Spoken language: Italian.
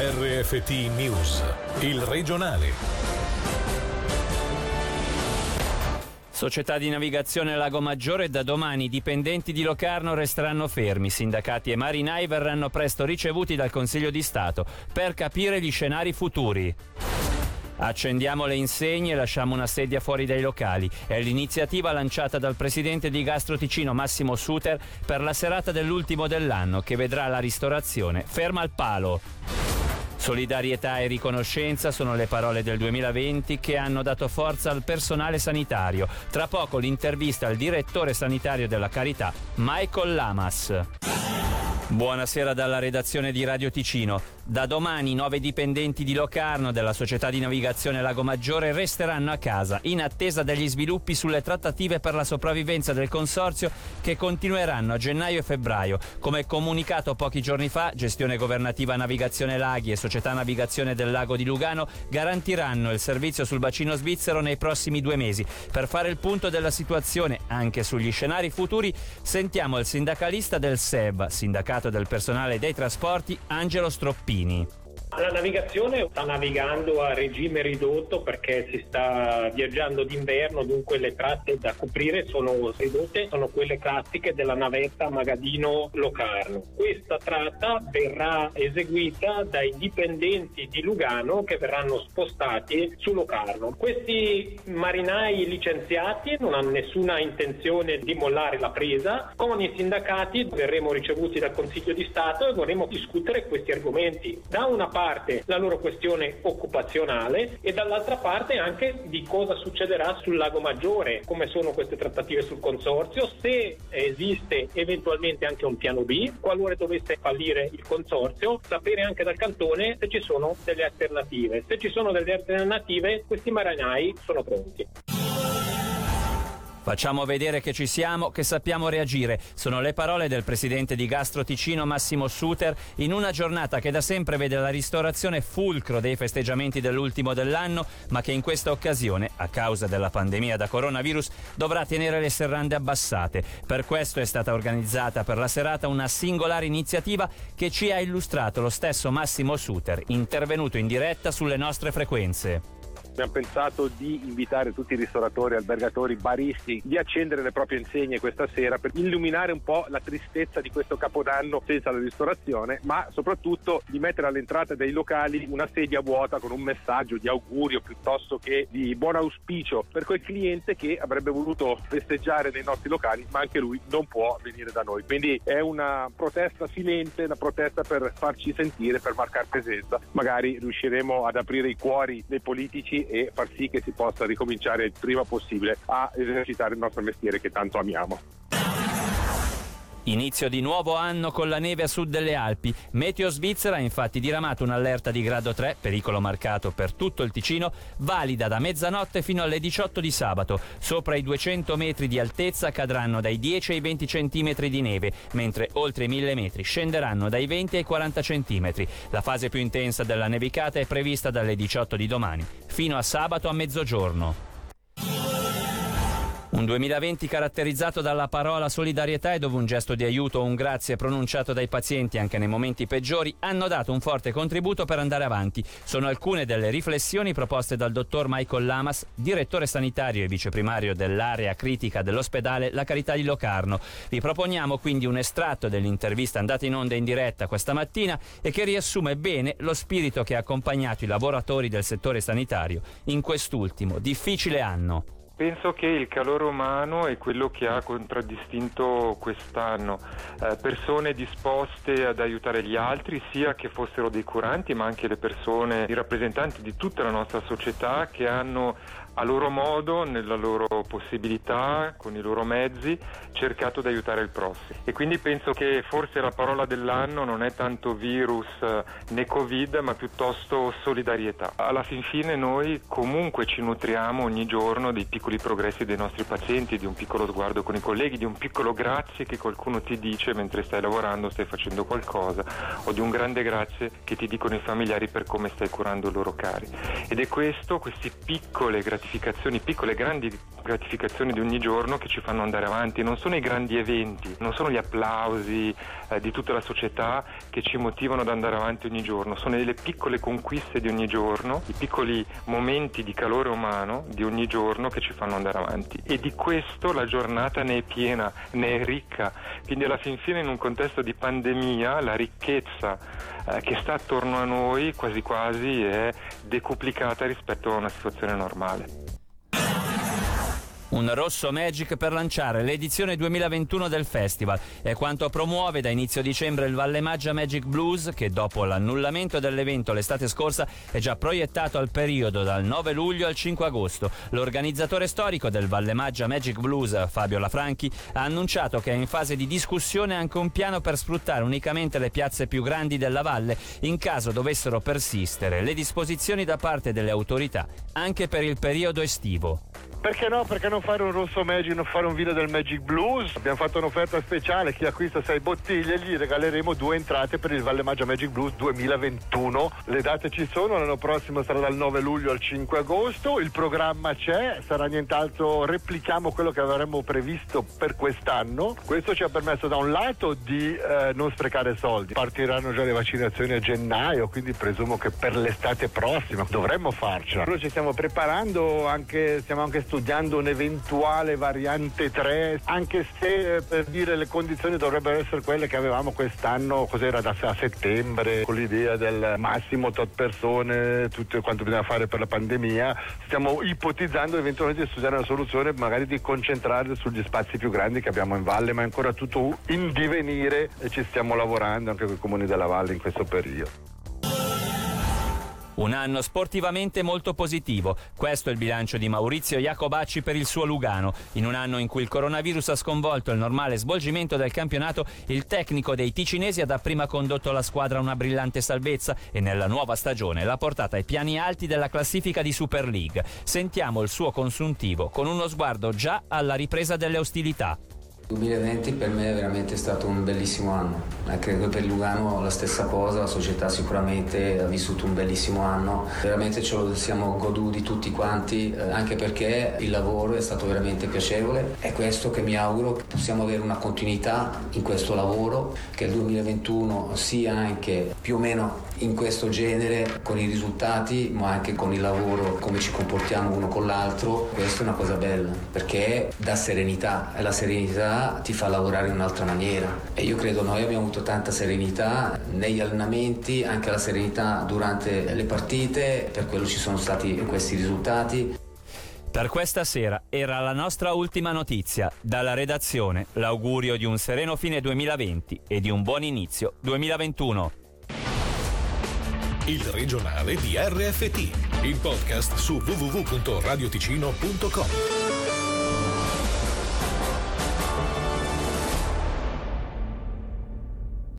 RFT News, il regionale. Società di navigazione Lago Maggiore da domani dipendenti di Locarno resteranno fermi. Sindacati e marinai verranno presto ricevuti dal Consiglio di Stato per capire gli scenari futuri. Accendiamo le insegne e lasciamo una sedia fuori dai locali. È l'iniziativa lanciata dal presidente di Gastro Ticino Massimo Suter per la serata dell'ultimo dell'anno che vedrà la ristorazione ferma al palo. Solidarietà e riconoscenza sono le parole del 2020 che hanno dato forza al personale sanitario. Tra poco l'intervista al direttore sanitario della Carità, Michael Lamas. Buonasera dalla redazione di Radio Ticino. Da domani nove dipendenti di Locarno della società di navigazione Lago Maggiore resteranno a casa in attesa degli sviluppi sulle trattative per la sopravvivenza del consorzio che continueranno a gennaio e febbraio. Come comunicato pochi giorni fa, gestione governativa Navigazione Laghi e società navigazione del lago di Lugano garantiranno il servizio sul bacino svizzero nei prossimi due mesi. Per fare il punto della situazione anche sugli scenari futuri sentiamo il sindacalista del SEB, sindacato del personale dei trasporti, Angelo Stroppini. 呢？La navigazione sta navigando a regime ridotto perché si sta viaggiando d'inverno, dunque le tratte da coprire sono ridotte, sono quelle classiche della navetta Magadino-Locarno. Questa tratta verrà eseguita dai dipendenti di Lugano che verranno spostati su Locarno. Questi marinai licenziati non hanno nessuna intenzione di mollare la presa, con i sindacati verremo ricevuti dal Consiglio di Stato e vorremmo discutere questi argomenti. Da una parte parte la loro questione occupazionale e dall'altra parte anche di cosa succederà sul Lago Maggiore, come sono queste trattative sul consorzio, se esiste eventualmente anche un piano B, qualora dovesse fallire il consorzio, sapere anche dal cantone se ci sono delle alternative. Se ci sono delle alternative, questi marinai sono pronti. Facciamo vedere che ci siamo, che sappiamo reagire. Sono le parole del presidente di Gastro Ticino Massimo Suter in una giornata che da sempre vede la ristorazione fulcro dei festeggiamenti dell'ultimo dell'anno, ma che in questa occasione, a causa della pandemia da coronavirus, dovrà tenere le serrande abbassate. Per questo è stata organizzata per la serata una singolare iniziativa che ci ha illustrato lo stesso Massimo Suter, intervenuto in diretta sulle nostre frequenze abbiamo pensato di invitare tutti i ristoratori, albergatori, baristi di accendere le proprie insegne questa sera per illuminare un po' la tristezza di questo capodanno senza la ristorazione, ma soprattutto di mettere all'entrata dei locali una sedia vuota con un messaggio di augurio piuttosto che di buon auspicio per quel cliente che avrebbe voluto festeggiare nei nostri locali, ma anche lui non può venire da noi. Quindi è una protesta silente, una protesta per farci sentire, per marcare presenza. Magari riusciremo ad aprire i cuori dei politici e far sì che si possa ricominciare il prima possibile a esercitare il nostro mestiere che tanto amiamo. Inizio di nuovo anno con la neve a sud delle Alpi. Meteo Svizzera ha infatti diramato un'allerta di grado 3, pericolo marcato per tutto il Ticino, valida da mezzanotte fino alle 18 di sabato. Sopra i 200 metri di altezza cadranno dai 10 ai 20 centimetri di neve, mentre oltre i 1000 metri scenderanno dai 20 ai 40 centimetri. La fase più intensa della nevicata è prevista dalle 18 di domani fino a sabato a mezzogiorno. Un 2020 caratterizzato dalla parola solidarietà e dove un gesto di aiuto o un grazie pronunciato dai pazienti anche nei momenti peggiori hanno dato un forte contributo per andare avanti. Sono alcune delle riflessioni proposte dal dottor Michael Lamas, direttore sanitario e viceprimario dell'area critica dell'ospedale La Carità di Locarno. Vi proponiamo quindi un estratto dell'intervista andata in onda in diretta questa mattina e che riassume bene lo spirito che ha accompagnato i lavoratori del settore sanitario in quest'ultimo difficile anno. Penso che il calore umano è quello che ha contraddistinto quest'anno, eh, persone disposte ad aiutare gli altri, sia che fossero dei curanti, ma anche le persone, i rappresentanti di tutta la nostra società che hanno a loro modo, nella loro possibilità, con i loro mezzi, cercato di aiutare il prossimo. E quindi penso che forse la parola dell'anno non è tanto virus eh, né Covid, ma piuttosto solidarietà. Alla fin fine noi comunque ci nutriamo ogni giorno dei piccoli progressi dei nostri pazienti, di un piccolo sguardo con i colleghi, di un piccolo grazie che qualcuno ti dice mentre stai lavorando, stai facendo qualcosa, o di un grande grazie che ti dicono i familiari per come stai curando i loro cari. Ed è questo, queste piccole gratificazioni gratificazioni, piccole e grandi gratificazioni di ogni giorno che ci fanno andare avanti, non sono i grandi eventi, non sono gli applausi eh, di tutta la società che ci motivano ad andare avanti ogni giorno, sono le piccole conquiste di ogni giorno, i piccoli momenti di calore umano di ogni giorno che ci fanno andare avanti. E di questo la giornata ne è piena, ne è ricca, quindi alla fin fine in un contesto di pandemia la ricchezza eh, che sta attorno a noi quasi quasi è decuplicata rispetto a una situazione normale. Un rosso Magic per lanciare l'edizione 2021 del festival è quanto promuove da inizio dicembre il Valle Maggia Magic Blues che dopo l'annullamento dell'evento l'estate scorsa è già proiettato al periodo dal 9 luglio al 5 agosto. L'organizzatore storico del Valle Maggia Magic Blues, Fabio Lafranchi, ha annunciato che è in fase di discussione anche un piano per sfruttare unicamente le piazze più grandi della valle in caso dovessero persistere le disposizioni da parte delle autorità anche per il periodo estivo. Perché no? Perché non fare un rosso Magic, non fare un vino del Magic Blues? Abbiamo fatto un'offerta speciale, chi acquista 6 bottiglie gli regaleremo due entrate per il Valle Maggia Magic Blues 2021. Le date ci sono, l'anno prossimo sarà dal 9 luglio al 5 agosto, il programma c'è, sarà nient'altro, replichiamo quello che avremmo previsto per quest'anno. Questo ci ha permesso da un lato di eh, non sprecare soldi. Partiranno già le vaccinazioni a gennaio, quindi presumo che per l'estate prossima dovremmo farcela. Noi ci stiamo preparando, anche, stiamo anche studiando un'eventuale variante 3, anche se eh, per dire le condizioni dovrebbero essere quelle che avevamo quest'anno, cos'era da a settembre, con l'idea del massimo tot persone, tutto quanto bisogna fare per la pandemia, stiamo ipotizzando eventualmente di studiare una soluzione magari di concentrarsi sugli spazi più grandi che abbiamo in valle, ma è ancora tutto in divenire e ci stiamo lavorando anche con i comuni della valle in questo periodo. Un anno sportivamente molto positivo. Questo è il bilancio di Maurizio Iacobacci per il suo Lugano. In un anno in cui il coronavirus ha sconvolto il normale svolgimento del campionato, il tecnico dei ticinesi ha dapprima condotto la squadra a una brillante salvezza e nella nuova stagione l'ha portata ai piani alti della classifica di Super League. Sentiamo il suo consuntivo con uno sguardo già alla ripresa delle ostilità. 2020 per me è veramente stato un bellissimo anno, eh, credo per Lugano la stessa cosa, la società sicuramente ha vissuto un bellissimo anno, veramente ce lo siamo goduti tutti quanti, eh, anche perché il lavoro è stato veramente piacevole, è questo che mi auguro che possiamo avere una continuità in questo lavoro, che il 2021 sia anche più o meno in questo genere con i risultati ma anche con il lavoro, come ci comportiamo uno con l'altro, questa è una cosa bella perché dà serenità. E la serenità ti fa lavorare in un'altra maniera e io credo noi abbiamo avuto tanta serenità negli allenamenti, anche la serenità durante le partite, per quello ci sono stati questi risultati. Per questa sera era la nostra ultima notizia. Dalla redazione l'augurio di un sereno fine 2020 e di un buon inizio 2021 il regionale di RFT, il podcast su www.radioticino.com.